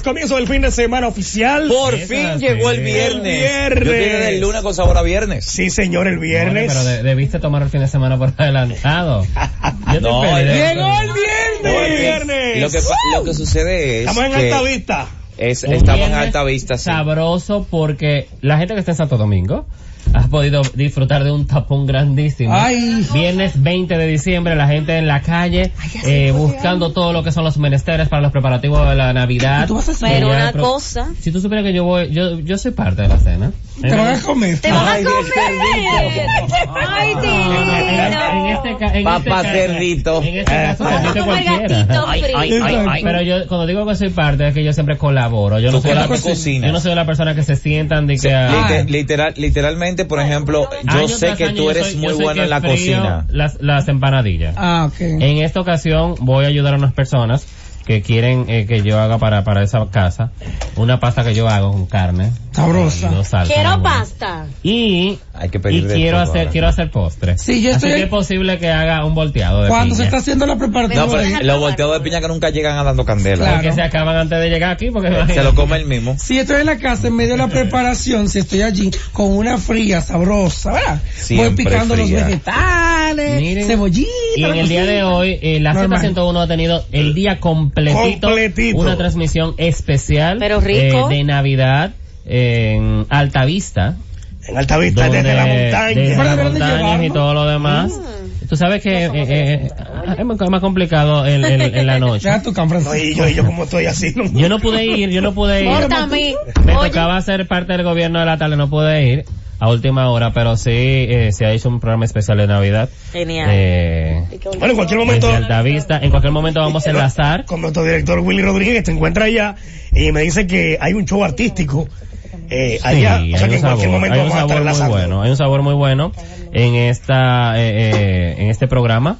Viernes, comienzo del fin de semana oficial. Por fin llegó el El viernes. viernes. Yo vine del lunes con sabor a viernes. Sí, señor, el viernes. pero de- debiste tomar el fin de semana por adelantado. Yo te No, pedí- Llegó el viernes. Llegó el viernes. Lo que, lo que sucede es Estamos en que alta vista. es- estamos en viernes alta vista, sí. Sabroso porque la gente que está en Santo Domingo ha podido disfrutar de un tapón grandísimo. Ay. Viernes 20 de diciembre, la gente en la calle eh, buscando todo lo que son los menesteres para los preparativos de la Navidad. Pero una pro- cosa. Si tú supieras que yo voy, yo, yo soy parte de la cena. Te van a comer. Te vas a Ay, comer. Ay, En, divino. Papá cerdito. En este caso, Vas cualquiera. Pero yo, cuando digo que soy parte, es que yo siempre colaboro. Yo no soy la, colaboras, cocinas. yo no soy la persona que se sientan de que, ah, Por ejemplo, yo año sé que tú yo eres soy- yo muy bueno en la cocina. Las, las empanadillas. Ah, ok. En esta ocasión voy a ayudar a unas personas que quieren eh, que yo haga para, para esa casa una pasta que yo hago con carne. Sabrosa. y dos salsas, Quiero pasta. Y, Hay que y pedir de quiero hacer, ahora. quiero hacer postre. Sí, yo Así estoy- que es posible que haga un volteado de Cuando se piña. está haciendo la preparación. No, pero Deja los volteados de piña que nunca llegan a dando candela. Claro. Que se acaban antes de llegar aquí porque Se lo come el mismo. Si estoy en la casa, en medio de la preparación, si estoy allí con una fría sabrosa, ¿verdad? Siempre Voy picando fría. los vegetales, Miren, cebollita. Y en el día de hoy, eh, la Normal. Z101 ha tenido el día completito, Completito. una transmisión especial Pero rico. eh, de Navidad en Altavista. En alta vista, donde- desde la montaña. desde ¿Para las montañas y todo lo demás. Mm. Tú sabes que eh, eh, es más es más complicado en, en- en la noche. Tu No, y yo, y yo como estoy así. No, Yo no pude ir, yo no pude ir. Me Oye, tocaba ser parte del gobierno de la tarde, no pude ir a última hora, pero sí eh, se ha hecho un programa especial de Navidad. Genial. Eh, Bueno, en cualquier momento, Altavista. En cualquier momento vamos a enlazar. con nuestro director Willy Rodríguez, te encuentra allá y me dice que hay un show artístico eh, Sí, allá. hay o sea que un en cualquier sabor, momento hay un vamos a estar sabor muy bueno, hay un sabor muy bueno en esta, eh, eh, en este programa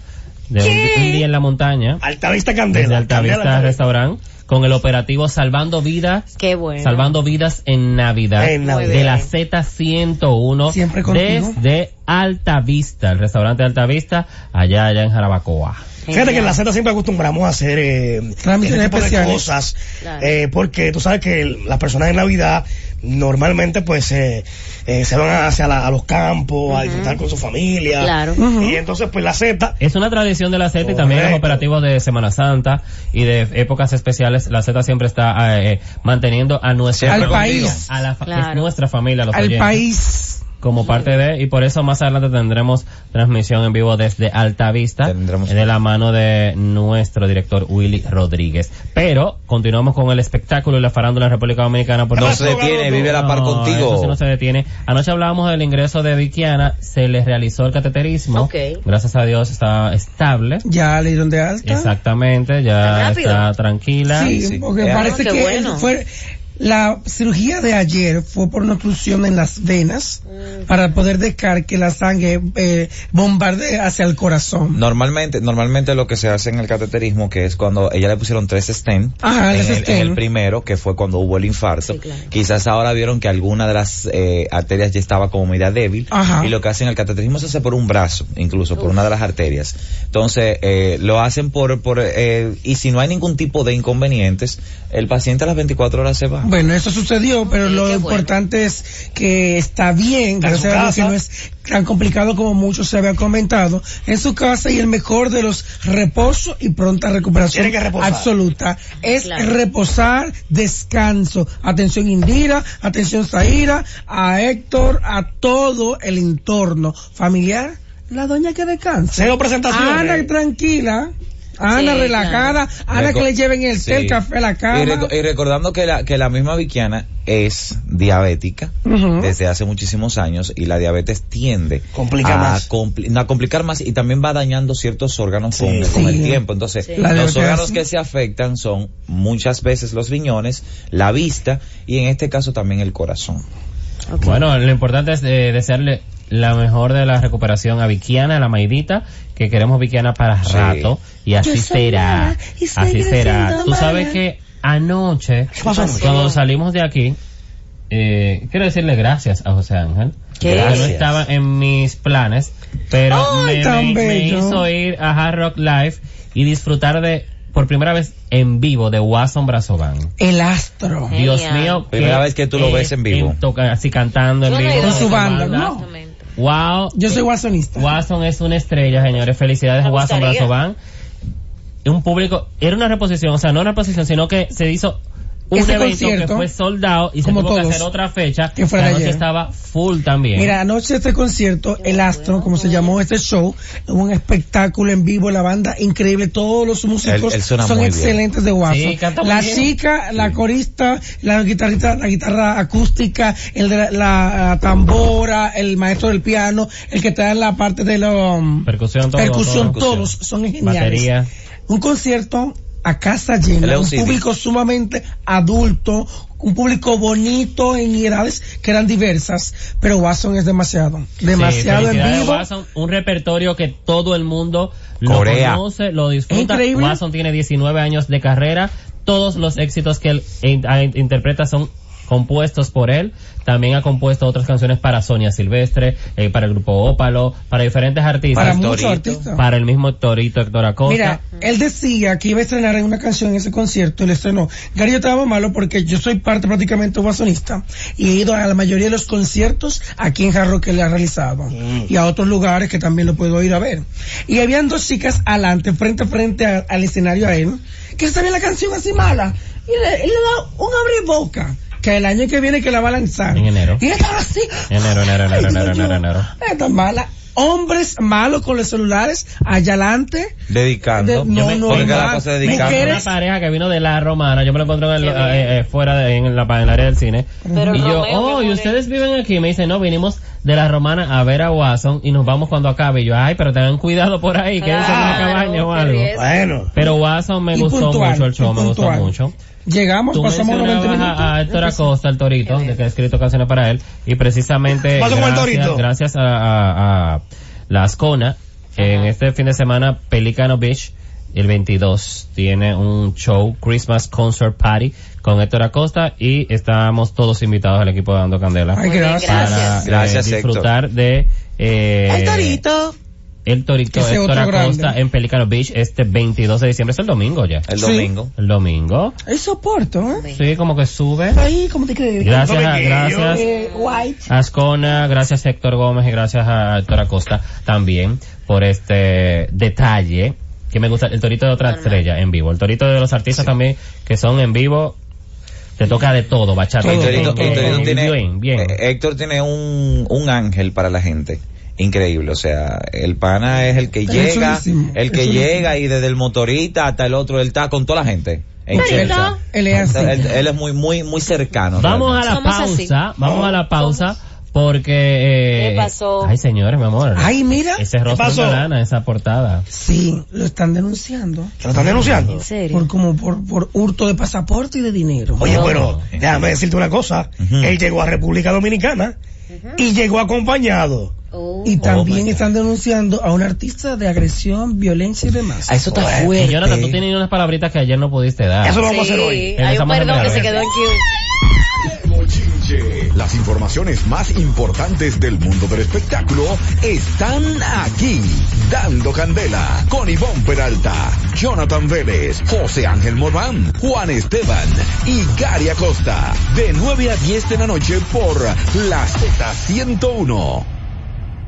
de un, un día en la montaña, Alta Vista Candela. desde Altavista Candela, Restaurant, con el operativo Salvando Vidas, Qué bueno. Salvando Vidas en Navidad, En Navidad. de la Z101, Siempre contigo. desde Altavista, el restaurante Altavista, allá, allá en Jarabacoa. Fíjate que en la Z siempre acostumbramos a hacer eh, tipo de especiales. cosas, Claro. eh, porque tú sabes que las personas en Navidad normalmente pues eh, eh, se van hacia la- a los campos a disfrutar con su familia. Claro. Y entonces pues la Z Es una tradición de la Z y también los Correcto. operativos de Semana Santa y de épocas especiales. La Z siempre está eh, manteniendo a nuestra Siempre Al país. a la fa- Claro. es nuestra familia, los Al oyentes. país. Como parte de, y por eso más adelante tendremos transmisión en vivo desde Altavista, Tendremos- de la mano de nuestro director Willy Rodríguez. Pero continuamos con el espectáculo y la farándula en República Dominicana. Porque No se detiene, vive a la par No, contigo. eso sí no se detiene. Anoche hablábamos del ingreso de Vikiana, se le realizó el cateterismo. Ok. Gracias a Dios está estable. Ya le dieron de alta. Exactamente, ¿Tan ya está tranquila. Sí, Sí. porque Ah, parece que bueno. fue la cirugía de ayer fue por una obstrucción en las venas Mm. para poder dejar que la sangre eh, bombardee hacia el corazón. Normalmente, normalmente lo que se hace en el cateterismo, que es cuando ella le pusieron tres stent, Ajá, en, el, en stent. el primero, que fue cuando hubo el infarto, Sí, claro. quizás ahora vieron que alguna de las eh, arterias ya estaba como media débil, Ajá. y lo que hacen el cateterismo se hace por un brazo, incluso por una de las arterias. Entonces, eh, lo hacen por, por eh, y si no hay ningún tipo de inconvenientes, el paciente a las 24 horas se va. Bueno, eso sucedió, pero Sí, lo importante es que está bien, Está gracias a Dios que no es tan complicado como muchos se había comentado, en su casa y el mejor de los reposo y pronta recuperación que reposar. absoluta es Claro. reposar, descanso. Atención Indira, atención Zaira, a Héctor, a todo el entorno familiar. La doña que descansa. Cero presentaciones. Ana tranquila. Ana Sí, relajada, Ana Reco- que le lleven el té, el café a la cama. Y, reco- y recordando que la, que la misma Vikiana es diabética desde hace muchísimos años y la diabetes tiende Complica a, más. compli- no, a complicar más y también va dañando ciertos órganos Sí. con, el tiempo. Entonces, los órganos que se afectan son muchas veces los riñones, la vista y en este caso también el corazón. Bueno, lo importante es eh, desearle la mejor de la recuperación a Vikiana, a la Maidita, que queremos Vikiana para Sí. rato, y así será, mala y así será. Tú sabes mala. que anoche, cuando salimos de aquí, eh, quiero decirle gracias a José Ángel, ¿Qué? que no estaba en mis planes, pero me, hizo ir a Hard Rock Live y disfrutar de, por primera vez en vivo, de Watson Brazovan. El astro. Genial. Dios mío. Primera vez que tú lo es ves en vivo. toca- así cantando en vivo. Con su banda, ¿no? Wow. Yo soy guasonista. Watson es una estrella, señores. Felicidades, Me Watson. Brazovan. Un público, era una reposición, o sea, no una reposición, sino que se hizo un Ese evento concierto, que fue soldado y se tuvo que hacer otra fecha. que fue la de noche ayer. estaba full también. Mira, anoche este concierto, El Astro, como se llamó este show, un espectáculo en vivo, la banda increíble, todos los músicos Él- él suena son bien. excelentes de. Sí, muy la bien. chica, la corista, la guitarrista, la guitarra acústica, el de la, la, tambora, el maestro del piano, el que te da la parte de la um, percusión, todo, percusión, todo. todos son geniales. Batería. Un concierto a casa llena, un público sumamente adulto, un público bonito en edades que eran diversas, pero Watson es demasiado, demasiado Sí, en vivo. Watson, un repertorio que todo el mundo lo conoce, lo disfruta. Increíble. Watson tiene 19 años de carrera. Todos los éxitos que él in- a- interpreta son compuestos por él. También ha compuesto otras canciones para Sonia Silvestre, eh, para el grupo Ópalo, para diferentes artistas. Para muchos artistas. para el mismo Torito Héctor Acosta. Mira, él decía que iba a estrenar en una canción en ese concierto, él estrenó. Gary, yo estaba malo porque yo soy parte prácticamente wasonista y he ido a la mayoría de los conciertos aquí en Jarro que le ha realizado y a otros lugares que también lo puedo ir a ver. Y habían dos chicas adelante, frente a frente a- al escenario a él, que sabían la canción así mala y le, y le da un abriboca que el año que viene que la va a lanzar. En enero. Y estaba así. Enero, enero, enero, Ay, enero, enero, enero. Esta mala. Hombres malos con los celulares allá adelante. Dedicando. De- no, me- no, porque mal. cosa es dedicando. Una pareja que vino de la romana, yo me lo encontré en el- eh, eh, fuera de, en, la, en el área del cine. Pero y yo, Romeo, oh, y ustedes viven aquí. Me dicen, no, vinimos de la romana a ver a Watson y nos vamos cuando acabe. Y yo, ay, pero tengan cuidado por ahí, quédense en una Claro, cabaña o algo. Bueno. Pero Watson me gustó puntual, mucho el show, me gustó mucho. Llegamos, Tú pasamos los 20 mencionabas minutos. a, Héctor Acosta, el Torito, de que ha escrito canciones para él, y precisamente Paso con el gracias, Torito. gracias a, a- a la Ascona, en este fin de semana, Pelicano Beach, el 22, tiene un show, Christmas Concert Party, con Héctor Acosta, y estamos todos invitados al equipo de Dando Candela Ay, gracias. para gracias. eh, Gracias, disfrutar de eh, El torito. El Torito Ese Héctor otro Acosta grande. en Pelicano Beach este 22 de diciembre, es el domingo ya. El Sí. domingo. El domingo. Ahí soporto, ¿eh? Sí, como que sube. Ahí, ¿cómo te crees? Gracias, a- gracias Eh, white. Ascona, gracias Héctor Gómez y gracias a Héctor Acosta también por este detalle que me gusta, el torito de otra estrella en vivo, el torito de los artistas también que son en vivo. Te toca de todo, bachata. Todo, Héctorito, todo, Héctorito todo. tiene, Bien, bien. eh, Héctor tiene un, un ángel para la gente. Increíble, o sea, el pana es el que Es llega, el que llega y desde el motorista hasta el otro, él está con toda la gente. En Marito. Chelsea. Él es. Él, él es muy, muy, muy cercano. Vamos a la Somos así. pausa, vamos a la pausa porque... eh, ¿Qué pasó? Ay, señores, mi amor. Ay, mira. Ese rostro pasó? de lana, esa portada. Sí, lo están denunciando. ¿Que lo están denunciando? ¿En serio? Por como por, por hurto de pasaporte y de dinero. Oye, No. pero déjame decirte una cosa. Él llegó a República Dominicana y llegó acompañado. Oh. Y también my God. están denunciando a un artista de agresión, violencia y demás. Ah, eso está. Y fuerte. Jonathan, tú tienes unas palabritas que ayer no pudiste dar. Eso lo vamos a hacer hoy. Sí, hay un perdón que se quedó en Q. Las informaciones más importantes del mundo del espectáculo están aquí. Dando Candela con Ivonne Peralta, Jonathan Vélez, José Ángel Morán, Juan Esteban y Gary Acosta. De 9 a 10 de la noche por la Z101.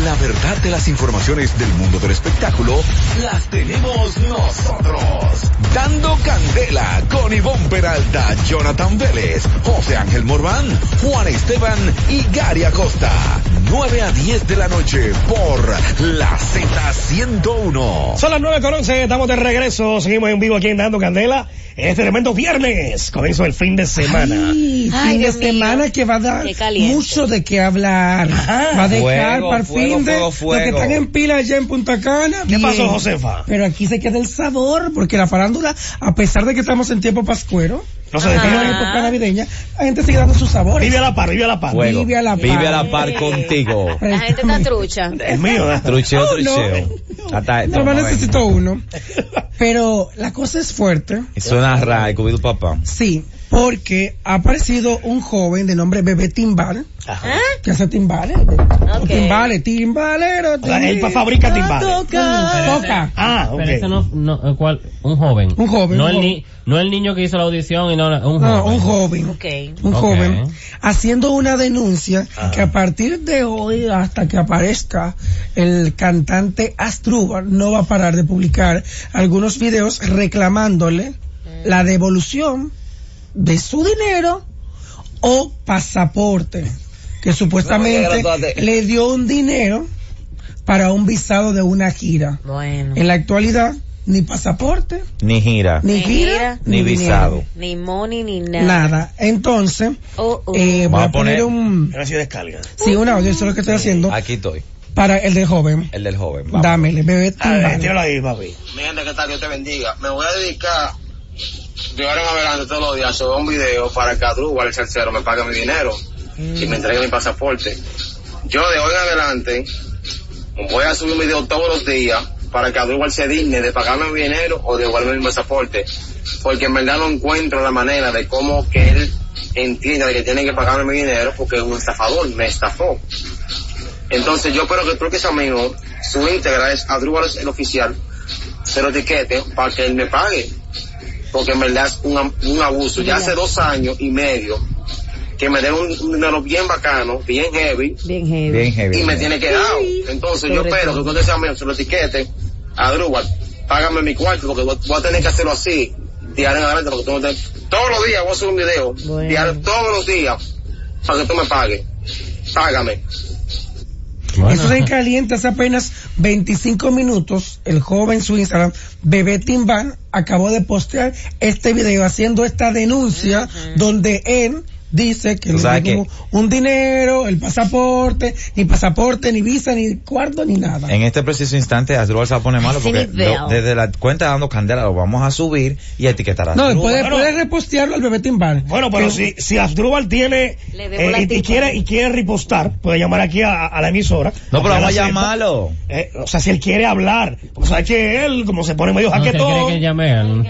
La verdad de las informaciones del mundo del espectáculo las tenemos nosotros. Dando Candela con Ivonne Peralta, Jonathan Vélez, José Ángel Morván, Juan Esteban y Gary Acosta. 9 a 10 de la noche por la Z101. Son las 9 con 11, estamos de regreso, seguimos en vivo aquí en Dando Candela. Este tremendo viernes, comienzo el fin de semana. Ay, Ay, fin Dios de semana mío. que va a dar mucho de qué hablar. Ajá. va a dejar Fuego, para el fuego, fin de fuego, los que están en pila allá en Punta Cana. ¿Qué bien. pasó, Josefa? Pero aquí se queda el sabor, porque la farándula, a pesar de que estamos en tiempo pascuero, No se en época navideña, la gente sigue dando sus sabores. Vive a la par, vive a la par. Fuego. Vive a la Vive par. a la par contigo. La gente está trucha. Es mío. ¿eh? Trucheo, Oh, no. trucheo. Hasta, No me necesito uno. Pero la cosa es fuerte. Suena ray, cubido papá. Sí, porque ha aparecido un joven de nombre Bebé Timbal, Ajá. ¿Ah? que hace timbales. Timbales, timbalero, O sea, él fabrica timbales. Toca. Ah, ok. Pero ese no, no, eh, ¿cuál? Un joven. Un joven, No un el, joven. ni, no el niño que hizo la audición y no, un joven. No, un joven. Ok. Un joven haciendo una denuncia Ajá. que a partir de hoy hasta que aparezca el cantante Astrubal no va a parar de publicar algunos videos reclamándole la devolución de su dinero o pasaporte que supuestamente No, le dio un dinero para un visado de una gira. Bueno. En la actualidad ni pasaporte, Ni gira. ni, Ni gira, gira, ni dinero. visado. Ni money ni nada. Nada. Entonces, Oh, oh. eh, voy Vamos a a poner poner- un, así descarga. sí, un audio, eso es lo que estoy haciendo, Aquí estoy. para el del joven. El del joven. Vamos. Dámele, bebé. A ver, ahí, papi. Mi gente, ¿qué tal? Dios te bendiga. Me voy a dedicar de ahora en adelante todos los días a subir un video para que Adrúbal, el tercero, me pague mi dinero y me entregue mi pasaporte. Yo de hoy en adelante voy a subir un video todos los días para que Adrúbal se digne de pagarme mi dinero o de devolverme mi pasaporte. Porque en verdad no encuentro la manera de cómo que él entienda que tiene que pagarme mi dinero porque es un estafador, me estafó. Entonces yo espero que tú que es amigo, su íntegra es Adrúbal el oficial, se lo etiquete para que él me pague. Porque en verdad es un, un abuso. Ya hace dos años y medio que me den un, un dinero bien bacano, bien heavy, Bien heavy. Bien heavy. y me tiene que dar. Entonces yo espero que ese amigo se lo etiquete, Adrúbal, págame mi cuarto porque voy, voy a tener que hacerlo así, diario en adelante, porque tú no te- todos los días voy a hacer un video, Bueno. diario, todos los días, para que tú me pagues. Págame. Bueno. Eso es en caliente hace apenas 25 minutos. El joven su Instagram, Bebé Timbal, acabó de postear este video haciendo esta denuncia donde él dice que le sabes dio un dinero, el pasaporte, ni pasaporte, ni visa, ni cuarto, ni nada. En este preciso instante, Asdrúbal se va a poner malo porque lo- desde la cuenta dando candela lo vamos a subir y etiquetar a No, Asdrúbal. puede, bueno. puede repostearlo al Bebé Timbal. Bueno, pero Que- si, si Asdrúbal tiene eh, y, quiere y quiere ripostar, puede llamar aquí a, a la emisora. No, pero vamos a llamarlo. Eh, o sea, si él quiere hablar, o sea, que él, como se pone medio No, jaquetón, que llame a él.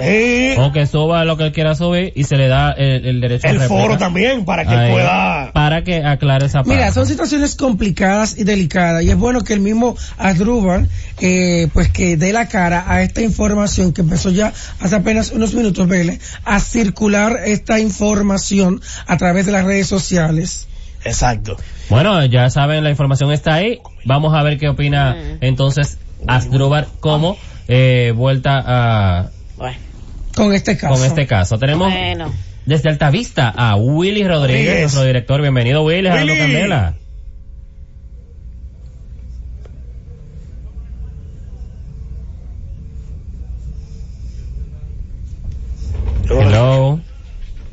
eh, O que suba lo que él quiera subir y se le da el, el derecho a el réplica. Foro también, para que Ahí, pueda... Para que aclare esa parte. Mira, son situaciones complicadas y delicadas y es bueno que el mismo Asdrúbal eh, pues que dé la cara a esta información que empezó ya hace apenas unos minutos, Vélez, a circular esta información a través de las redes sociales. Exacto. Bueno, ya saben, la información está ahí. Vamos a ver qué opina Mm. entonces Asdrúbal como eh, vuelta a... Bueno. Con este caso. con este caso. Tenemos Bueno. Desde Altavista a Willy Rodríguez, Rodríguez. nuestro director. Bienvenido, Willy. Willy. Candela. Hello.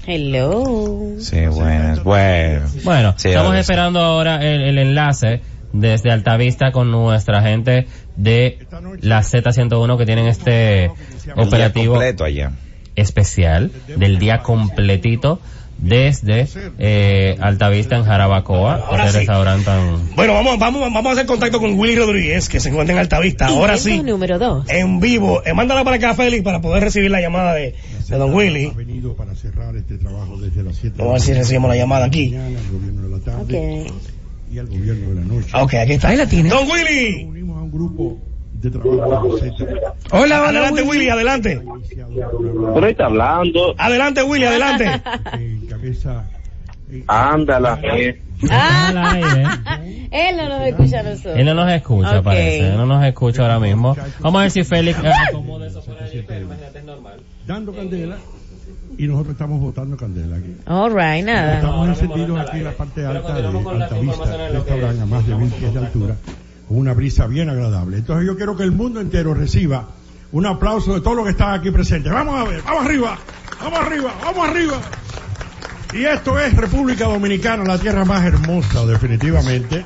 Hello. Sí, buenas. Bueno. Bueno, Sí, estamos esperando ahora el, el enlace desde Altavista con nuestra gente de la Z101 que tienen este operativo completo allá. Especial del día completito desde eh, Altavista en Jarabacoa, Ahora ese sí. restaurante tan... Bueno, vamos, vamos, vamos a hacer contacto con Willy Rodríguez, que se encuentra en Altavista. Ahora sí, Invento número dos. en vivo. Eh, mándala para acá, Félix, para poder recibir la llamada de, de Don Ha Willy. venido para cerrar este trabajo desde las 7 Vamos a ver si recibimos la llamada aquí. mañana, al gobierno de la tarde Ok. y al gobierno de la noche. Ah, Ok, aquí está. Ahí la tiene. Don Willy. Unimos a un grupo de trabajo Hola, hola, Adelante, Willy. Willy, adelante. Pero está hablando. Adelante, Willy, adelante. eh, Ándala. Ah, él no nos escucha a nosotros. Él no nos escucha, Ok. parece. Él no nos escucha ahora mismo. Vamos a ver si Félix... eh, acomoda eso fuera del- imagínate, es normal. dando candela y nosotros estamos votando candela aquí. All right, nada. Estamos encendidos aquí en la parte alta de Altavista, restaurante a más de mil pies de altura, una brisa bien agradable. Entonces yo quiero que el mundo entero reciba un aplauso de todos los que están aquí presentes. Vamos a ver, vamos arriba, vamos arriba, vamos arriba. Y esto es República Dominicana, la tierra más hermosa, definitivamente.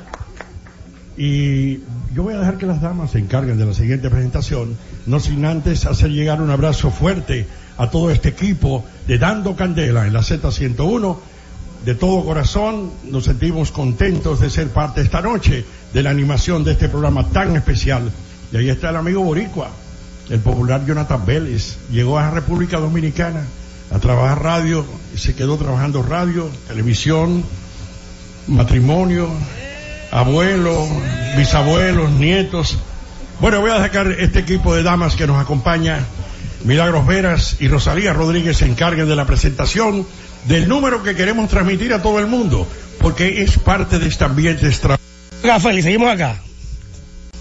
Y yo voy a dejar que las damas se encarguen de la siguiente presentación, no sin antes hacer llegar un abrazo fuerte a todo este equipo de Dando Candela en la Z101. De todo corazón nos sentimos contentos de ser parte esta noche de la animación de este programa tan especial. Y ahí está el amigo Boricua, el popular Jonathan Vélez. Llegó a la República Dominicana a trabajar radio y se quedó trabajando radio, televisión, matrimonio, abuelos, bisabuelos, nietos. Bueno, voy a sacar este equipo de damas que nos acompaña. Milagros Veras y Rosalía Rodríguez se encarguen de la presentación del número que queremos transmitir a todo el mundo, porque es parte de este ambiente extra. Seguimos acá.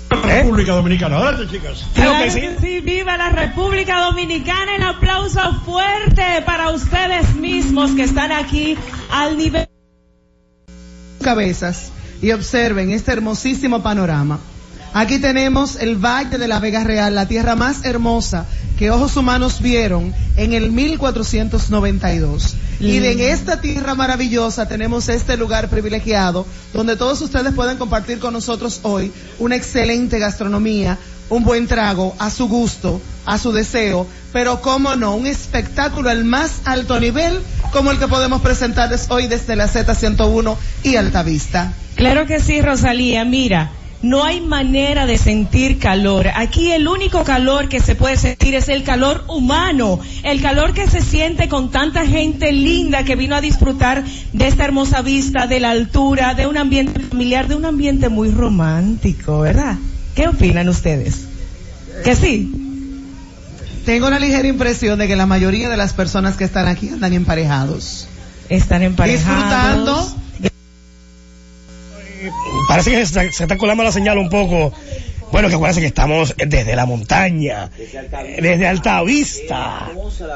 República Dominicana. Adelante, chicas. Claro que Claro sí. que sí, viva la República Dominicana. El aplauso fuerte para ustedes mismos que están aquí al nivel. cabezas y observen este hermosísimo panorama. Aquí tenemos el Valle de la Vega Real, la tierra más hermosa que ojos humanos vieron en el 1492. Y en esta tierra maravillosa tenemos este lugar privilegiado donde todos ustedes pueden compartir con nosotros hoy una excelente gastronomía, un buen trago a su gusto, a su deseo, pero cómo no, un espectáculo al más alto nivel como el que podemos presentarles hoy desde la Z101 y Altavista. Claro que sí, Rosalía. Mira, no hay manera de sentir calor. Aquí el único calor que se puede sentir es el calor humano, el calor que se siente con tanta gente linda que vino a disfrutar de esta hermosa vista, de la altura, de un ambiente familiar, de un ambiente muy romántico, ¿verdad? ¿Qué opinan ustedes? ¿Que sí? Tengo una ligera impresión de que la mayoría de las personas que están aquí andan emparejados. Están emparejados. Disfrutando Parece que se, se está colando la señal un poco. Bueno, que acuérdense que estamos desde la montaña, desde Altavista.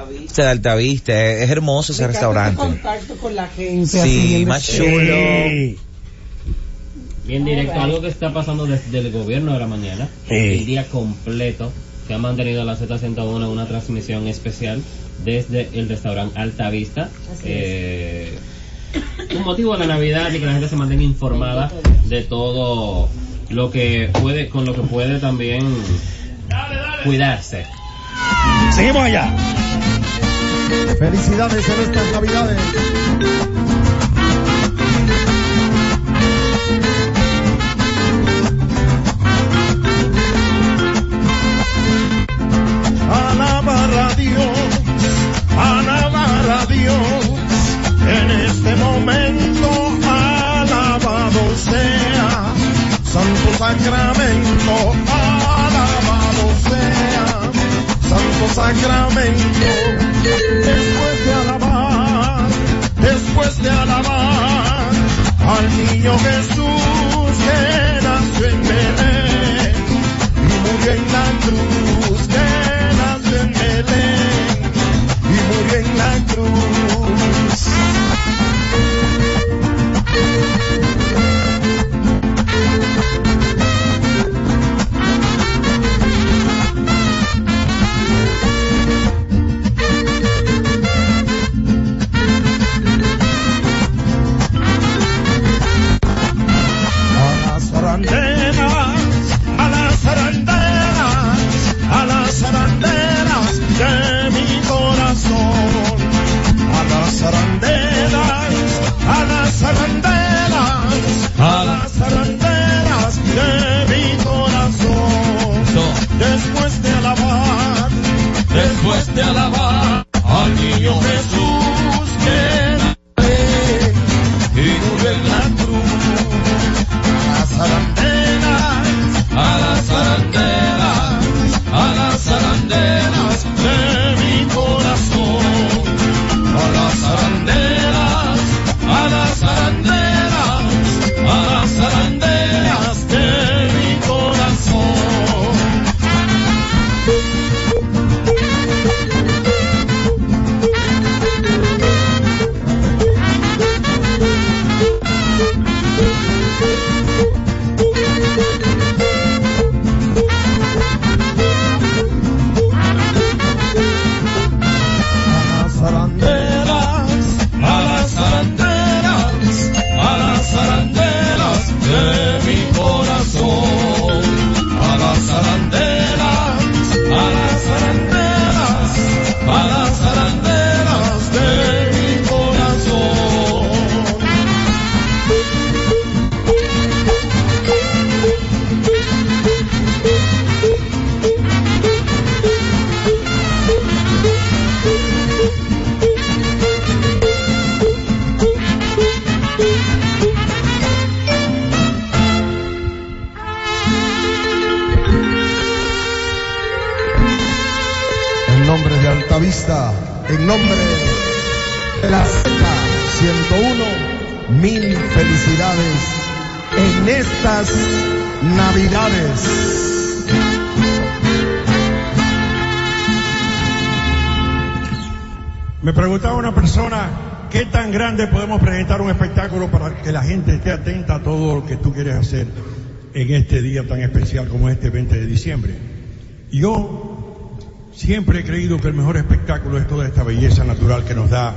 Vista de Altavista, es hermoso ese restaurante. contacto con la gente. Sí, así, más chulo. Sí. Bien directo, algo que está pasando desde el gobierno de la mañana, Sí. el día completo, que ha mantenido la Z101 una transmisión especial desde el restaurante Alta Vista. Eh, un motivo de la Navidad y que la gente se mantenga informada de todo lo que puede, con lo que puede también cuidarse. Seguimos allá. Felicidades en estas Navidades. Alabar a Dios, alabar a Dios, en este momento alabado sea, Santo Sacramento, alabado sea, Santo Sacramento, después de alabar, después de alabar al niño Jesús que nació en Belén en este día tan especial como este 20 de diciembre? Yo siempre he creído que el mejor espectáculo es toda esta belleza natural que nos da,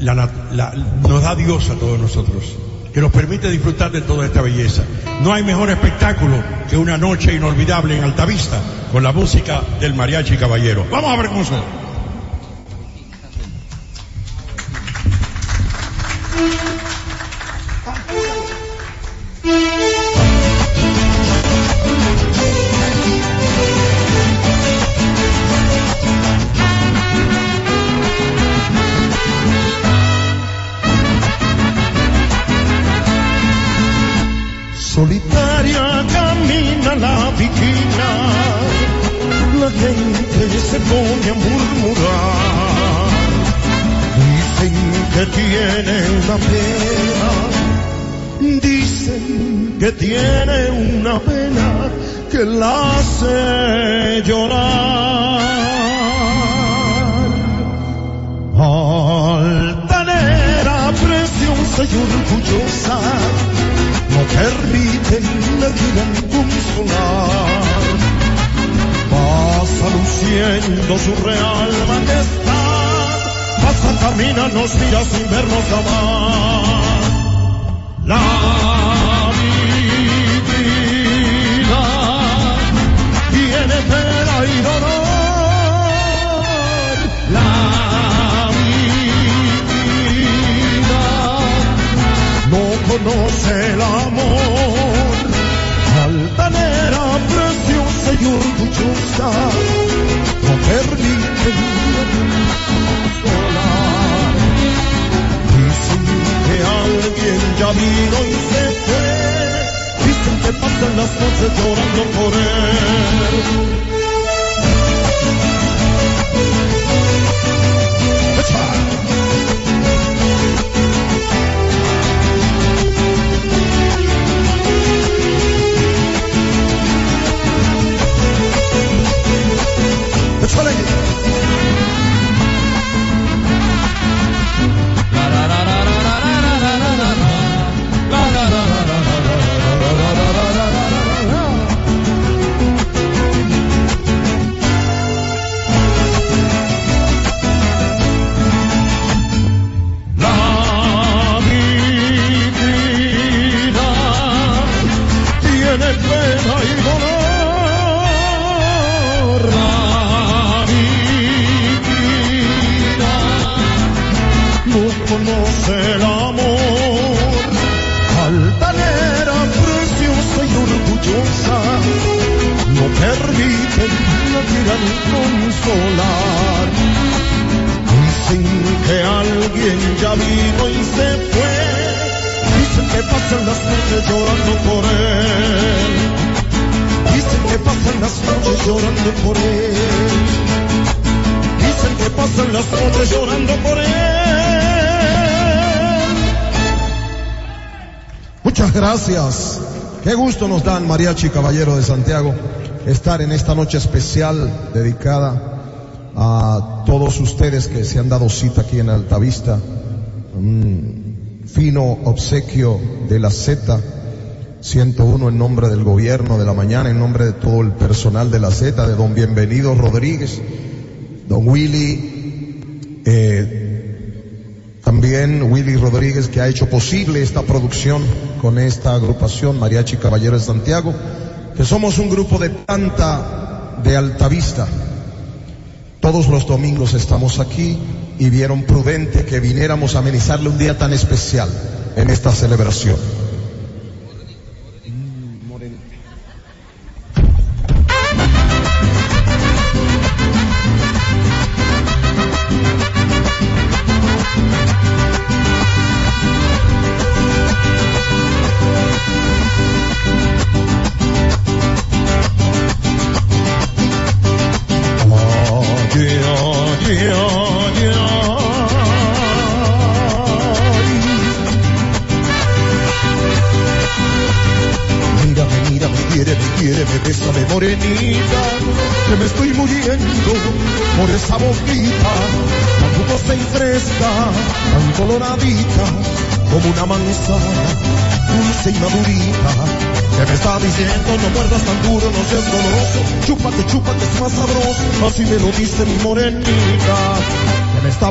la- nos da Dios a todos nosotros, que nos permite disfrutar de toda esta belleza. No hay mejor espectáculo que una noche inolvidable en Altavista con la música del mariachi caballero. Vamos a ver cómo suena. Se pone a murmurar. Dicen que tiene una pena, dicen que tiene una pena que la hace llorar. Altanera, preciosa y orgullosa, no permiten la vida consolar. Pasa luciendo su real majestad, pasa, camina, nos mira sin vernos jamás. La vida tiene pena y dolor. La vida no conoce el amor. Altanera, orgullosa, no permite solar. Dicen que alguien ya vino y se fue. Dicen que pasan las noches llorando por él. Gusto nos dan, Mariachi Caballero de Santiago, estar en esta noche especial dedicada a todos ustedes que se han dado cita aquí en Altavista. Un fino obsequio de la Z 101 en nombre del gobierno de la mañana, en nombre de todo el personal de la Z, de don Bienvenido Rodríguez, don Willy, eh, también Willy Rodríguez que ha hecho posible esta producción con esta agrupación Mariachi Caballero de Santiago, que somos un grupo de tanta, de alta vista. Todos los domingos estamos aquí y vieron prudente que viniéramos a amenizarle un día tan especial en esta celebración.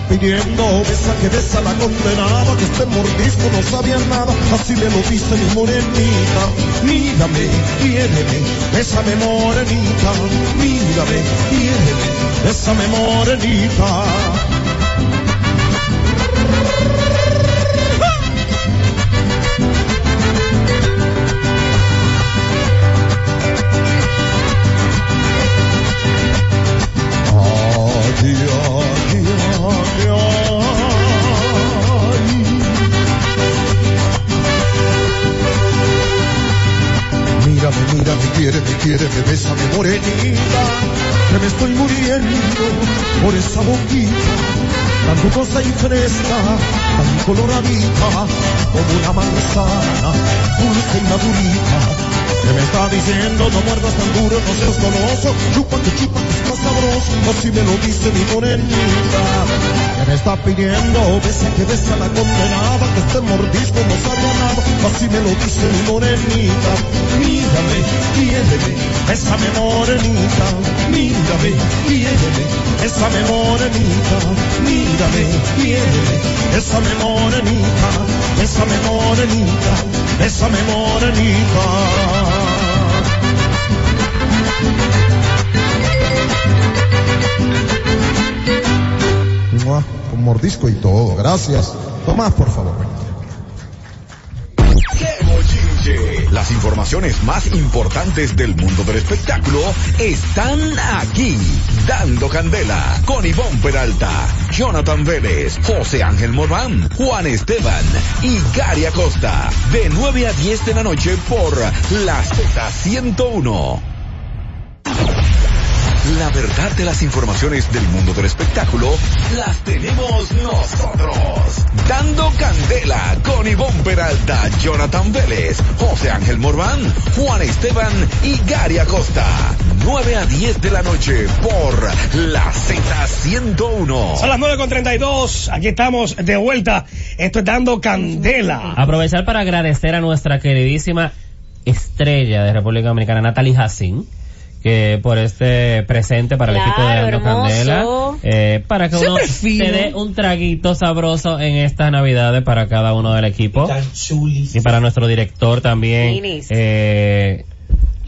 Pidiendo, besa que besa la condenada, que este mordisco no sabía nada, así me lo dice mi morenita. Mírame, quiéreme, bésame morenita, mírame, quiéreme, bésame morenita. Coloradita, como una manzana, dulce y madurita, que me está diciendo no muerdas tan duro, no seas goloso, chúpate, chúpate, es más sabroso, así me lo dice mi morenita, que me está pidiendo, besa que besa la condenada, que este mordisco no sabe a nada, así me lo dice mi morenita, mírame, quiéreme, bésame morenita, mírame, quiéreme, bésame morenita, mírame, quiéreme, bésame morenita, bésame morenita, bésame morenita. Mua, Con mordisco y todo, gracias. Tomás, por favor. Las informaciones más importantes del mundo del espectáculo están aquí. Dando Candela con Ivonne Peralta, Jonathan Vélez, José Ángel Morán, Juan Esteban y Gary Acosta. De 9 a 10 de la noche por la Z101. Verdad de las informaciones del mundo del espectáculo las tenemos nosotros. Dando Candela con Ivonne Peralta, Jonathan Vélez, José Ángel Morván, Juan Esteban y Gary Acosta. 9 a 10 de la noche por la Z101. Son las 9 con 32. Aquí estamos de vuelta. Esto es dando candela. Aprovechar para agradecer a nuestra queridísima estrella de República Dominicana, Natalie Hassin, que por este presente para el equipo de hermoso. Candela, eh, para que uno se dé un traguito sabroso en estas navidades para cada uno del equipo. Y para nuestro director también. Eh,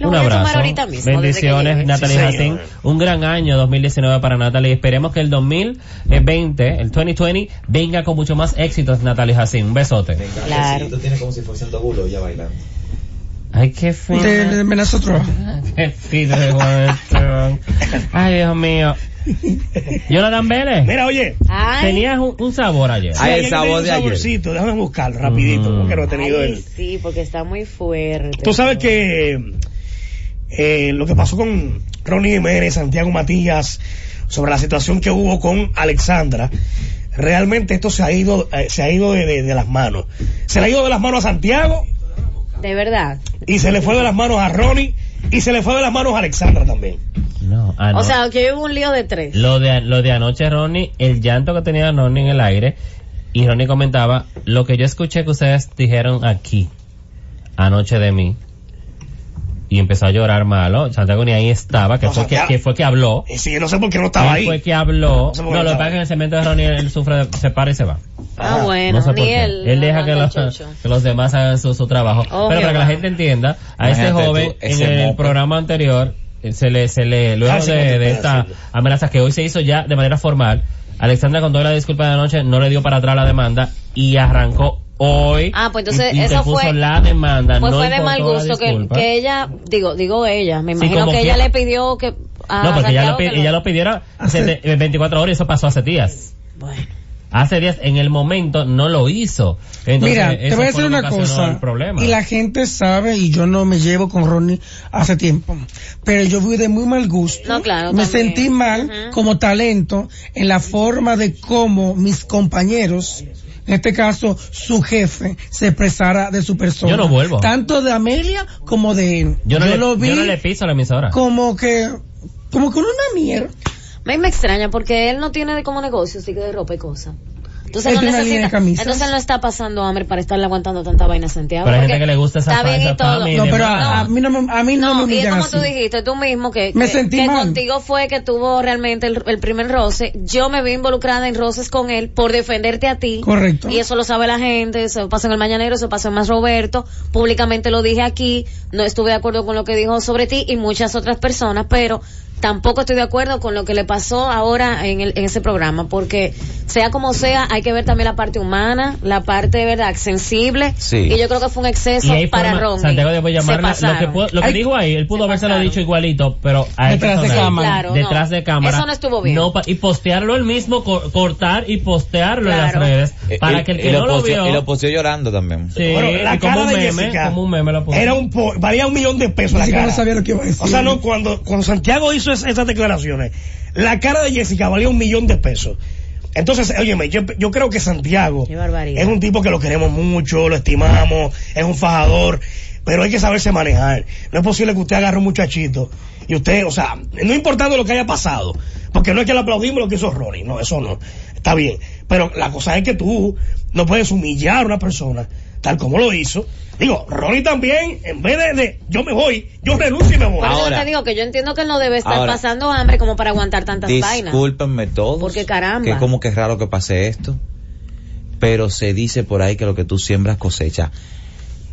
un abrazo. mismo, Bendiciones. Natalie Sí. Un gran año 2019 para Natalie. Esperemos que el 2020, el 2020, venga con mucho más éxitos, Natalie Hassin. Un besote. Claro. Tú tienes como si fuese un dobulo ya bailando. Ay, qué fino. De, de Minnesota. Qué fino de Juan Esteban. Ay, Dios mío. Jonathan Vélez. Mira, oye. Ay, Tenías un, un sabor ayer. Sí, Ay, el sabor de un ayer. saborcito, déjame buscarlo rapidito, Mm. porque no he tenido ay, el... sí, porque está muy fuerte. Tú sabes que eh, lo que pasó con Ronnie Jiménez, Santiago Matías, sobre la situación que hubo con Alexandra, realmente esto se ha ido, eh, se ha ido de, de- de las manos. Se le ha ido de las manos a Santiago De verdad. y se le fue de las manos a Ronnie y se le fue de las manos a Alexandra también. No, ah. O sea, que hubo un lío de tres. Lo de, lo de anoche, Ronnie, el llanto que tenía Ronnie en el aire, y Ronnie comentaba, lo que yo escuché que ustedes dijeron aquí, anoche de mí, y empezó a llorar malo, Santiago ni ahí estaba, que, No, fue, que, Santiago- que fue que habló, Y sí, yo no sé por qué no estaba ahí. fue que habló, No lo que pasa es que en el cemento de Ronnie él sufre, de- se para y se va. Ah, bueno, no sé ni él. Él deja que los, que demás hagan su, su trabajo. Oh, Pero para que la gente entienda, a este joven tú, en el mope. programa anterior, eh, se le, se le, luego Casi de, de esta amenaza que hoy se hizo ya de manera formal, Alexandra con toda la disculpa de anoche no le dio para atrás la demanda y arrancó hoy. Ah, pues entonces y- eso interpuso fue- la demanda. Pues no fue de mal gusto que, que ella, digo, digo ella, me imagino que que- ella le pidió que a No, porque ella lo, ella pidiera hace de- eh, 24 horas y eso pasó hace días. Bueno. Hace días, en el momento, no lo hizo. Entonces, Mira, te eso voy a decir una cosa. Y la gente sabe, y yo no me llevo con Ronnie hace tiempo, pero yo fui de muy mal gusto. No, claro, Me también. sentí mal como talento en la forma de cómo mis compañeros, en este caso su jefe, se expresara de su persona. Yo no vuelvo. Tanto de Amelia como de él. yo no, le, lo vi yo no le piso a la emisora. como que, como que una mierda. A mí me extraña porque él no tiene de como negocio, así que de ropa y cosas. Entonces no una necesita, de camisas. entonces no está pasando hambre para estarle aguantando tanta vaina a Santiago. Pero hay gente que le gusta esa Está bien y todo. No, pero a, a mí no me, a mí no, me No, y es como así. tú dijiste tú mismo que, Me que, sentí que mal. contigo fue que tuvo realmente el, el primer roce. Yo me vi involucrada en roces con él por defenderte a ti. Correcto. Y eso lo sabe la gente, eso pasó en el Mañanero, eso pasó en Más Roberto. Públicamente lo dije aquí, no estuve de acuerdo con lo que dijo sobre ti y muchas otras personas, pero tampoco estoy de acuerdo con lo que le pasó ahora en, el, en ese programa, porque sea como sea, hay que ver también la parte humana, la parte de verdad sensible. Sí. Y yo creo que fue un exceso hay para forma-. Santiago Se llamarla, lo que, pudo- lo que Ay, dijo ahí, él pudo se habérselo pasaron. dicho igualito, pero a Detrás de cámara. Claro, detrás no. de cámara. Eso no estuvo bien. pa- y postearlo él mismo, co- cortar y postearlo en las redes, Eh, para y- que el que no lo posteó- vio, Y lo posteó llorando también. sí, Bueno, la y como un de meme, Jessica como un meme lo. Era un po- valía un millón de pesos la cara. no sabía lo que iba a decir. O sea, no, cuando, cuando Santiago hizo es- esas declaraciones, la cara de Jessica valía un millón de pesos. Entonces, óyeme, yo, yo creo que Santiago es un tipo que lo queremos mucho, lo estimamos, es un fajador, pero hay que saberse manejar. No es posible que usted agarre un muchachito y usted, o sea, no importando lo que haya pasado, porque no es que le aplaudimos lo que hizo Ronnie, no, eso no, está bien. Pero la cosa es que tú no puedes humillar a una persona tal como lo hizo. Digo, Ronnie también, en vez de, de yo me voy, yo renuncio y me voy. Ahora- te digo que yo entiendo que él no debe estar Ahora- pasando hambre como para aguantar tantas vainas. Discúlpenme todos. Porque caramba. Que como que es raro que pase esto. Pero se dice por ahí que lo que tú siembras cosecha.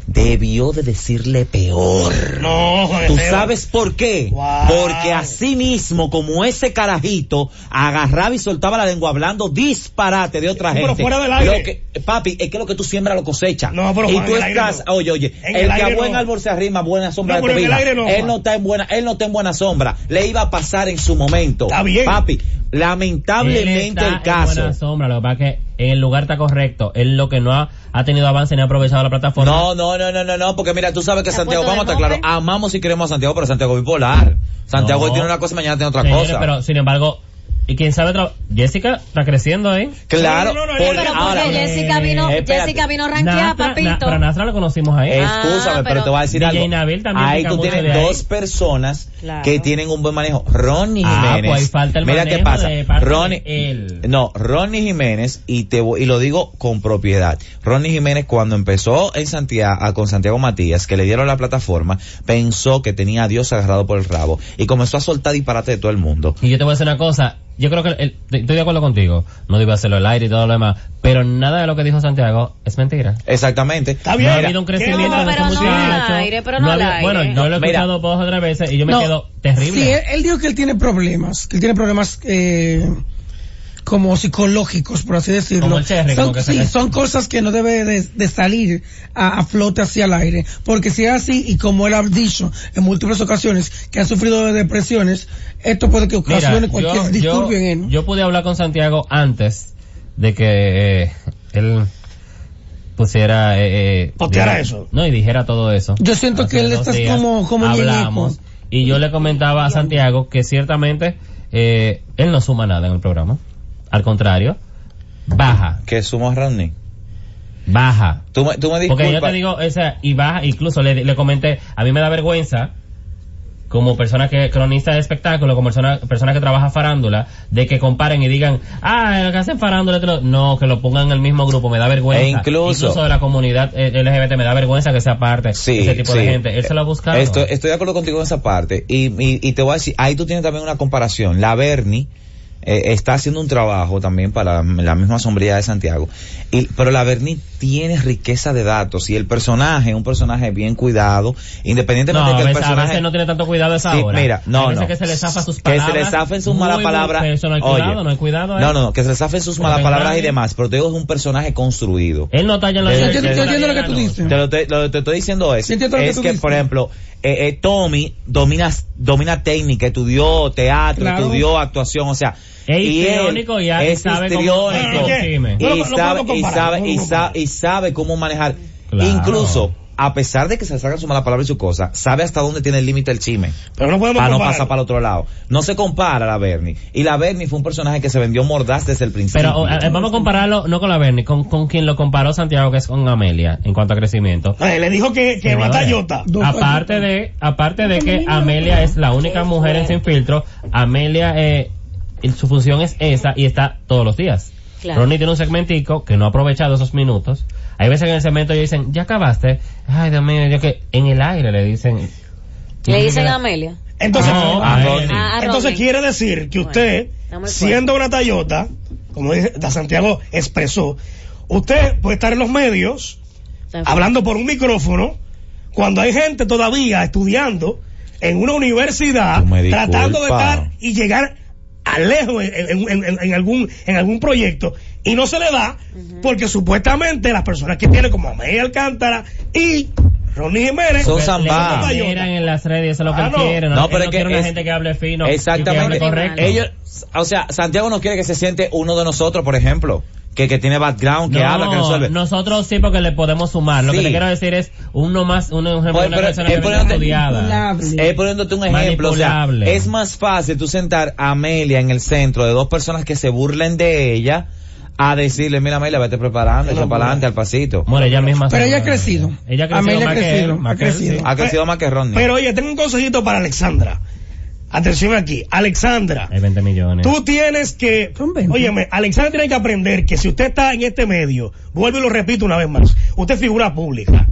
Debió de decirle peor. No, Juan ¿Tú sabes por qué? Wow. Porque así mismo, como ese carajito agarraba y soltaba la lengua hablando disparate de otra Sí, gente. pero fuera del aire. Lo que, papi, es que lo que tú siembras lo cosecha. No, pero y Juan, tú en el aire estás, no. oye, oye, En el, el que a buen no. árbol se arrima, buena sombra No, de en no, él no está en buena, él no está en buena sombra. Le iba a pasar en su momento. Está bien. Papi, Él lamentablemente está el en caso. buena sombra, lo que pasa es que en el lugar está correcto. Él lo que no ha, ha tenido avance ni ha aprovechado la plataforma. No, no, no, no, no, no, porque mira, tú sabes que ¿Se ha Santiago, vamos a estar claro, amamos y queremos a Santiago, pero Santiago es bipolar. Santiago No. hoy tiene una cosa y mañana tiene otra Señores, cosa. Pero sin embargo, y quién sabe, otra- Jessica está creciendo ahí. claro, No, no, no, no, porque Pero porque ahora, Jessica vino, eh. Jessica vino ranqueada, Nastra- papito. Na- pero Nastra lo conocimos ahí. Ah, Escúchame, pero, pero te voy a decir DJ algo. Nabil también ahí tú tienes ahí. dos personas Claro. que tienen un buen manejo. Ronnie Ah, Jiménez. pues ahí falta el mira qué manejo pasa. de parte Ronnie, de él. no, Ronnie Jiménez y te voy- y lo digo con propiedad. Ronnie Jiménez cuando empezó en Santiago con Santiago Matías, que le dieron la plataforma, pensó que tenía a Dios agarrado por el rabo y comenzó a soltar disparate de todo el mundo. Y yo te voy a decir una cosa, yo creo que el- estoy de acuerdo contigo, no digo hacerlo al aire y todo lo demás, pero nada de lo que dijo Santiago es mentira. Exactamente. Está No ha habido un crecimiento No, de no muchacho. al aire, pero no ha al habido- aire. Bueno, yo lo he Mira. escuchado dos o tres veces y yo me No. quedo terrible. Sí, él, él dijo que él tiene problemas, que él tiene problemas eh, como psicológicos, por así decirlo. Como el cherry, son, como que se sí, le- son cosas que no debe de, de salir a, a flote hacia el aire, porque si es así, y como él ha dicho en múltiples ocasiones que ha sufrido de depresiones, esto puede que Mira, ocasione cualquier yo, yo, disturbio en él. yo pude hablar con Santiago antes de que eh, él pusiera eh, eh, Posteara diera- eso. no y dijera todo eso Yo siento Hace que él está como, como hablamos y yo le comentaba a Santiago que ciertamente eh, él no suma nada en el programa al contrario baja Que sumo a Rodney. baja Tú me, tú me porque yo disculpas. te digo, o sea, y baja, incluso le, le comenté, a mí me da vergüenza, como persona que, cronista de espectáculo, como persona, persona que trabaja farándula, de que comparen y digan, ah, lo que hacen farándula, otro-". no, que lo pongan en el mismo grupo, me da vergüenza. E incluso- de la comunidad eh, LGBT, me da vergüenza que sea parte Sí, ese tipo sí. de gente. Él se lo ha buscado. Estoy, estoy de acuerdo contigo en esa parte. Y, y, y te voy a decir, ahí tú tienes también una comparación. La Bernie eh, está haciendo un trabajo también para la misma sombría de Santiago. Y, pero la Bernie tiene riqueza de datos y el personaje, un personaje bien cuidado, independientemente no, de a que el veces, a personaje... veces no tiene tanto cuidado a esa Sí, hora. mira, no, no. que se le zafa sus Que palabras. se le zafen sus malas palabras. Eso no hay Oye, cuidado, no hay cuidado. ¿eh? No, no, no, que se le zafen sus malas palabras y demás, pero te digo, es un personaje construido. Él no talla en la Yo entiendo- lo que tú dices. Te lo, te, lo que te estoy diciendo es, que es que, dices. por ejemplo, eh, eh, Tommy domina, domina técnica, estudió teatro, Claro. estudió actuación, o sea, Es y él histriónico y es sabe cómo- histriónico, Ah, y sabe, y sabe, y sabe, y sabe cómo manejar, Claro. incluso, a pesar de que se sacan su mala palabra y su cosa, sabe hasta dónde tiene el límite el chisme. Pero no podemos Para no pasar para el otro lado. No se compara a la Bernie. Y la Bernie fue un personaje que se vendió mordaz desde el principio. Pero eh, vamos a compararlo, no con la Bernie, con, con quien lo comparó Santiago, que es con Amelia, en cuanto a crecimiento. Eh, le dijo que, que. Dos Aparte de, aparte de que Amelia es la única mujer en Sin Filtro, Amelia, eh, su función es esa y está todos los días. Claro. Ronnie tiene un segmentico que no ha aprovechado esos minutos. Hay veces que en el segmento ellos dicen, ya acabaste. Ay, Dios mío, yo que en el aire le dicen. Le dicen a Amelia. Entonces, No, ah, a Rodney. A entonces quiere decir que usted, siendo una Tayota, como dice, Santiago expresó, usted puede estar en los medios hablando por un micrófono cuando hay gente todavía estudiando en una universidad tratando de estar y llegar lejos en, en- en- en algún en algún proyecto y no se le da porque supuestamente las personas que tienen como Amelia Alcántara y Ronnie Jiménez Son miran en las redes, eso es lo que Ah, no. quiere. No, No, pero es que quiere una es- gente que hable fino. y que hable Exactamente. correcto. Ellos, o sea, Santiago no quiere que se siente uno de nosotros, por ejemplo, que, que tiene background, que No, habla, que resuelve. Nosotros sí porque le podemos sumar. Lo Sí. que te quiero decir es uno más, uno, un ejemplo, Pues, una pero persona es que poniéndote- estudiada. Manipulable. Eh, poniéndote un ejemplo, o sea, Manipulable. es más fácil tú sentar a Amelia en el centro de dos personas que se burlen de ella a decirle, mira Amelia, vete preparando, echa para adelante al pasito. Bueno, ella misma. Pero ella ha crecido. Ella ha crecido Amelia ha crecido. Ha crecido más que Ronnie. pero oye tengo un consejito para Alexandra atención aquí Alexandra Hay 20 millones. Tú tienes que, Son 20. óyeme, Alexandra tiene que aprender que si usted está en este medio, vuelvo y lo repito una vez más, usted es figura pública.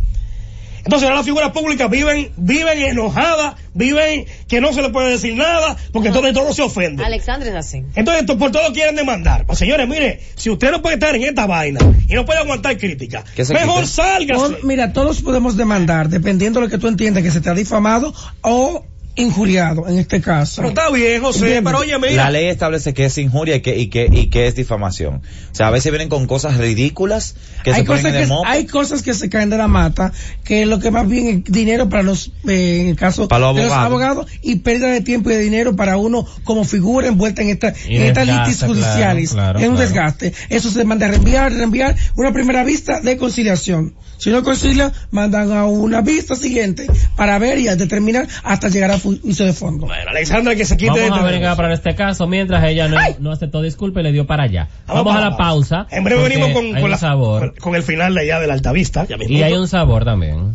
Entonces ahora las figuras públicas viven, viven enojadas, viven que no se le puede decir nada, porque todo, todo se ofende. Alexandra es así. Entonces por todo quieren demandar. Pues señores, mire, si usted no puede estar en esta vaina y no puede aguantar crítica, mejor salga. Mira, todos podemos demandar, dependiendo de lo que tú entiendas, que se te ha difamado o injuriado, en este caso. Pero está bien, José, pero oye, mira. La ley establece que es injuria y que, y que, y que es difamación. O sea, a veces vienen con cosas ridículas que hay se ponen cosas en el que hay cosas que se caen de la mata que lo que más bien es dinero para los eh, en el caso Para los de los abogados. y pérdida de tiempo y de dinero para uno como figura envuelta en esta Y en estas litis claro, judiciales claro, es un claro. desgaste eso se manda a reenviar reenviar una primera vista de conciliación si no concilia mandan a una vista siguiente para ver y a determinar hasta llegar a juicio de fondo Bueno, Alexandra que se quite de Vamos a este ver qué va para este caso, mientras ella no, no aceptó disculpa y le dio para allá. Vamos, a la pausa. En breve venimos con, con la- sabor. con- el final de allá de la Altavista. Ya Y hay un sabor también.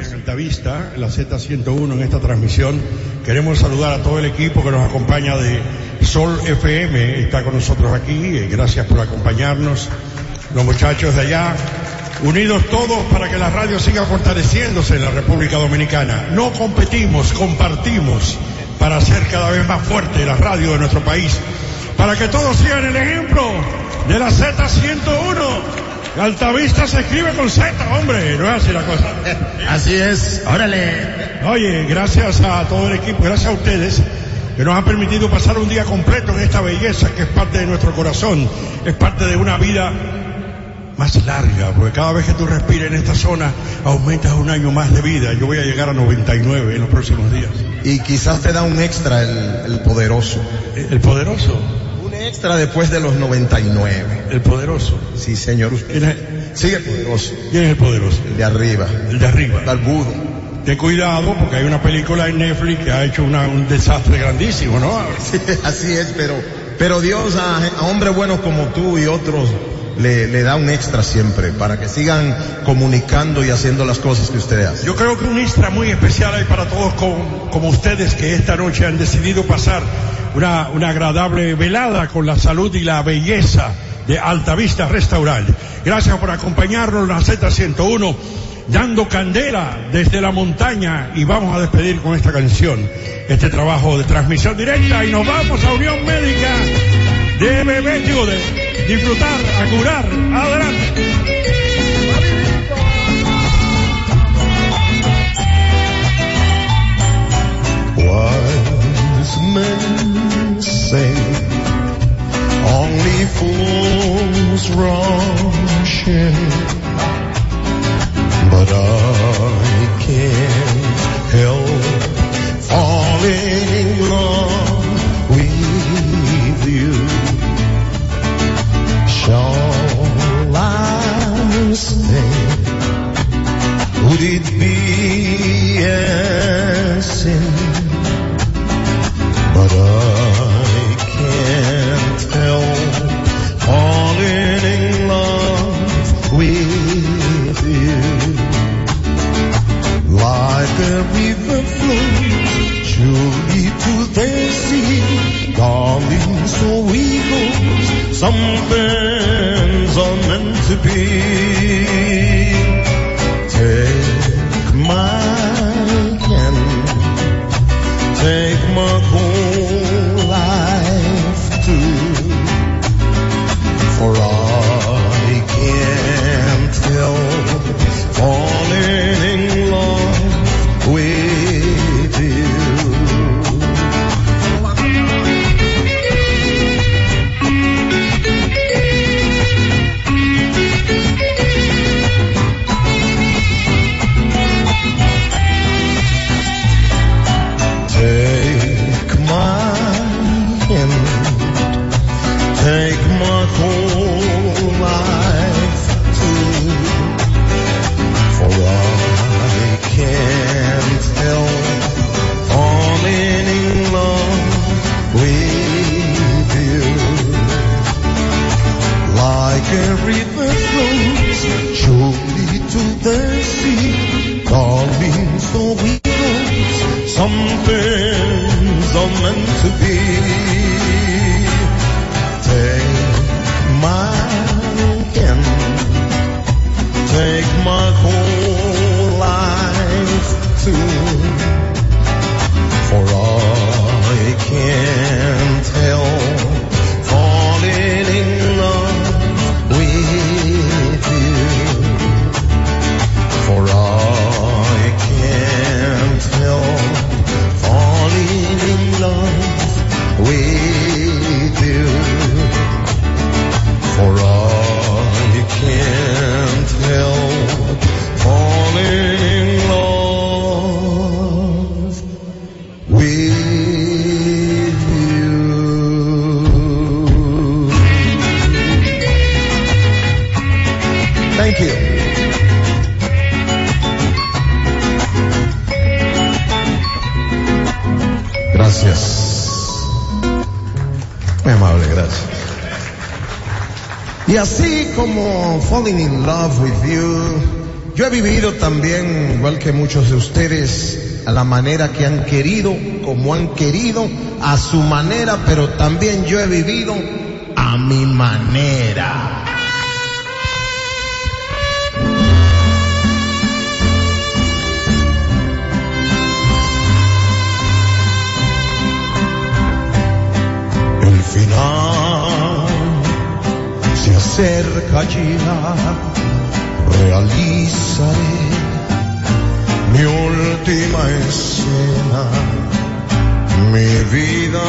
En Altavista, la Z101 en esta transmisión. Queremos saludar a todo el equipo que nos acompaña de Sol FM, está con nosotros aquí, eh, gracias por acompañarnos. Los muchachos de allá, unidos todos para que la radio siga fortaleciéndose en la República Dominicana. No competimos, compartimos para hacer cada vez más fuerte la radio de nuestro país, para que todos sigan el ejemplo de la Z101. Altavista se escribe con Z, hombre, no es así la cosa. Así es, órale. Oye, gracias a todo el equipo, gracias a ustedes que nos han permitido pasar un día completo en esta belleza que es parte de nuestro corazón, es parte de una vida más larga, porque cada vez que tú respiras en esta zona aumentas un año más de vida. Yo voy a llegar a 99 en los próximos días. Y quizás te da un extra el, el poderoso. ¿El poderoso? Extra después de los 99. ¿El poderoso? Sí, señor. ¿Quién es? Sigue el poderoso. ¿Quién es el poderoso? El de arriba. El de arriba. Talbudo. Ten cuidado porque hay una película en Netflix que ha hecho una, un desastre grandísimo, ¿no? Sí, así es, pero, pero Dios a, a hombres buenos como tú y otros le, da un extra siempre para que sigan comunicando y haciendo las cosas que ustedes hacen. Yo creo que un extra muy especial hay para todos como, ustedes que esta noche han decidido pasar una, una agradable velada con la salud y la belleza de Altavista Restaurant. Gracias por acompañarnos en la Z101 dando candela desde la montaña y vamos a despedir con esta canción, este trabajo de transmisión directa y nos vamos a Unión Médica de bebé, digo, de disfrutar, a curar, adelante. Wise men say only fools rush in but I can't help falling in love It be a sin? But I can't help falling in love with you like a river flows surely to the sea. Darling, so we go. Some things are meant to be. Falling in Love with You, yo he vivido también, igual que muchos de ustedes, a la manera que han querido, como han querido, a su manera, pero también yo he vivido a mi manera. Realizaré mi última escena, mi vida,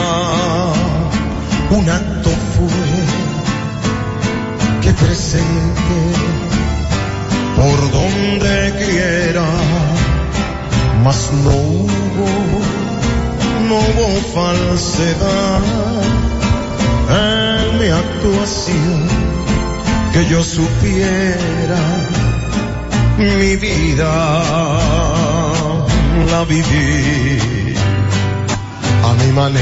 un acto fue que presenté por donde quiera, mas no hubo, no hubo falsedad en mi actuación que yo supiera mi vida la viví a mi manera.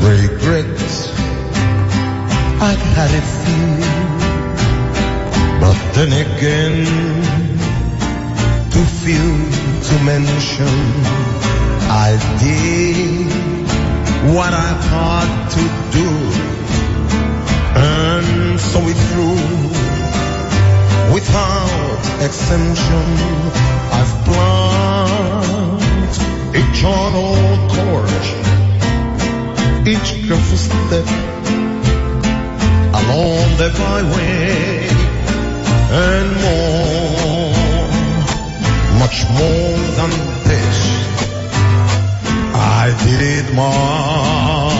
Regrets I had a few but then again too few to mention I did what I had to do. And so it through without exemption I've planned eternal course each careful step along the byway. And more much more than this I did it my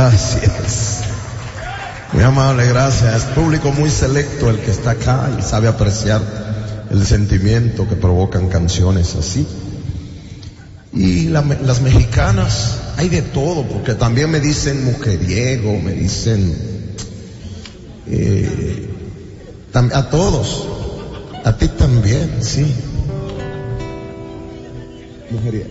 Gracias. Muy amable, gracias. Público muy selecto el que está acá y sabe apreciar el sentimiento que provocan canciones así. Y la- las mexicanas, hay de todo, porque también me dicen mujeriego, me dicen eh, a todos, a ti también, sí. Mujeriego.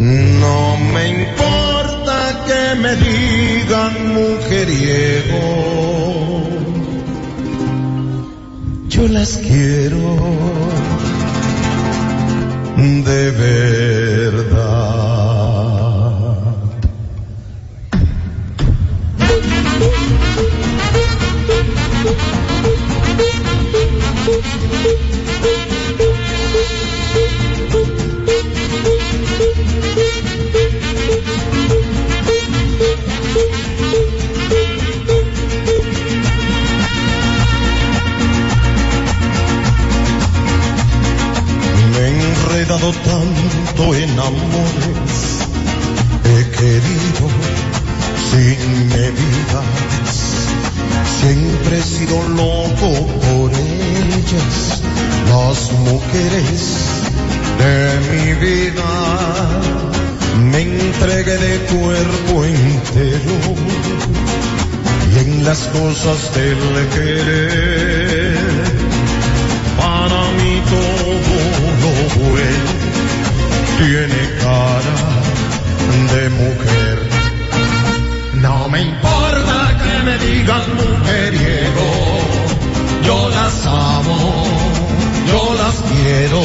No me importa que me digan mujeriego, yo las quiero de verdad. He enredado tanto en amores querido, sin medidas. Siempre he sido loco por ellas, las mujeres de mi vida. Me entregué de cuerpo entero y en las cosas del querer. Para mí todo tiene cara de mujer. No me importa que me digan mujeriego, yo las amo, yo las quiero,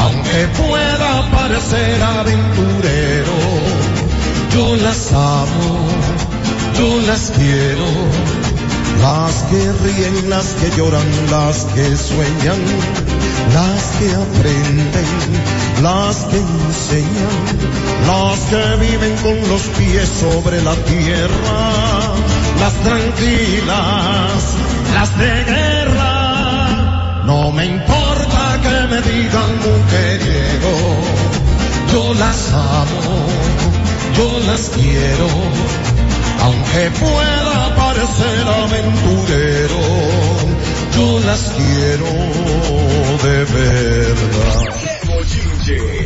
aunque pueda parecer aventurero, yo las amo, yo las quiero, las que ríen, las que lloran, las que sueñan, las que aprenden las que enseñan, las que viven con los pies sobre la tierra, las tranquilas, las de guerra. No me importa que me digan mujeriego, yo las amo, yo las quiero, aunque pueda parecer aventurero, yo las quiero de verdad.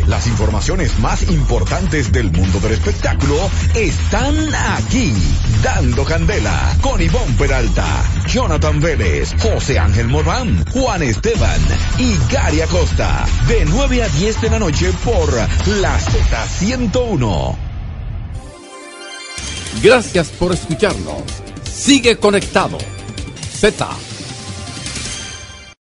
Las informaciones más importantes del mundo del espectáculo están aquí. Dando Candela con Ivonne Peralta, Jonathan Vélez, José Ángel Morán, Juan Esteban y Gary Acosta. De 9 a 10 de la noche por la Z101. Gracias por escucharnos. Sigue conectado. Z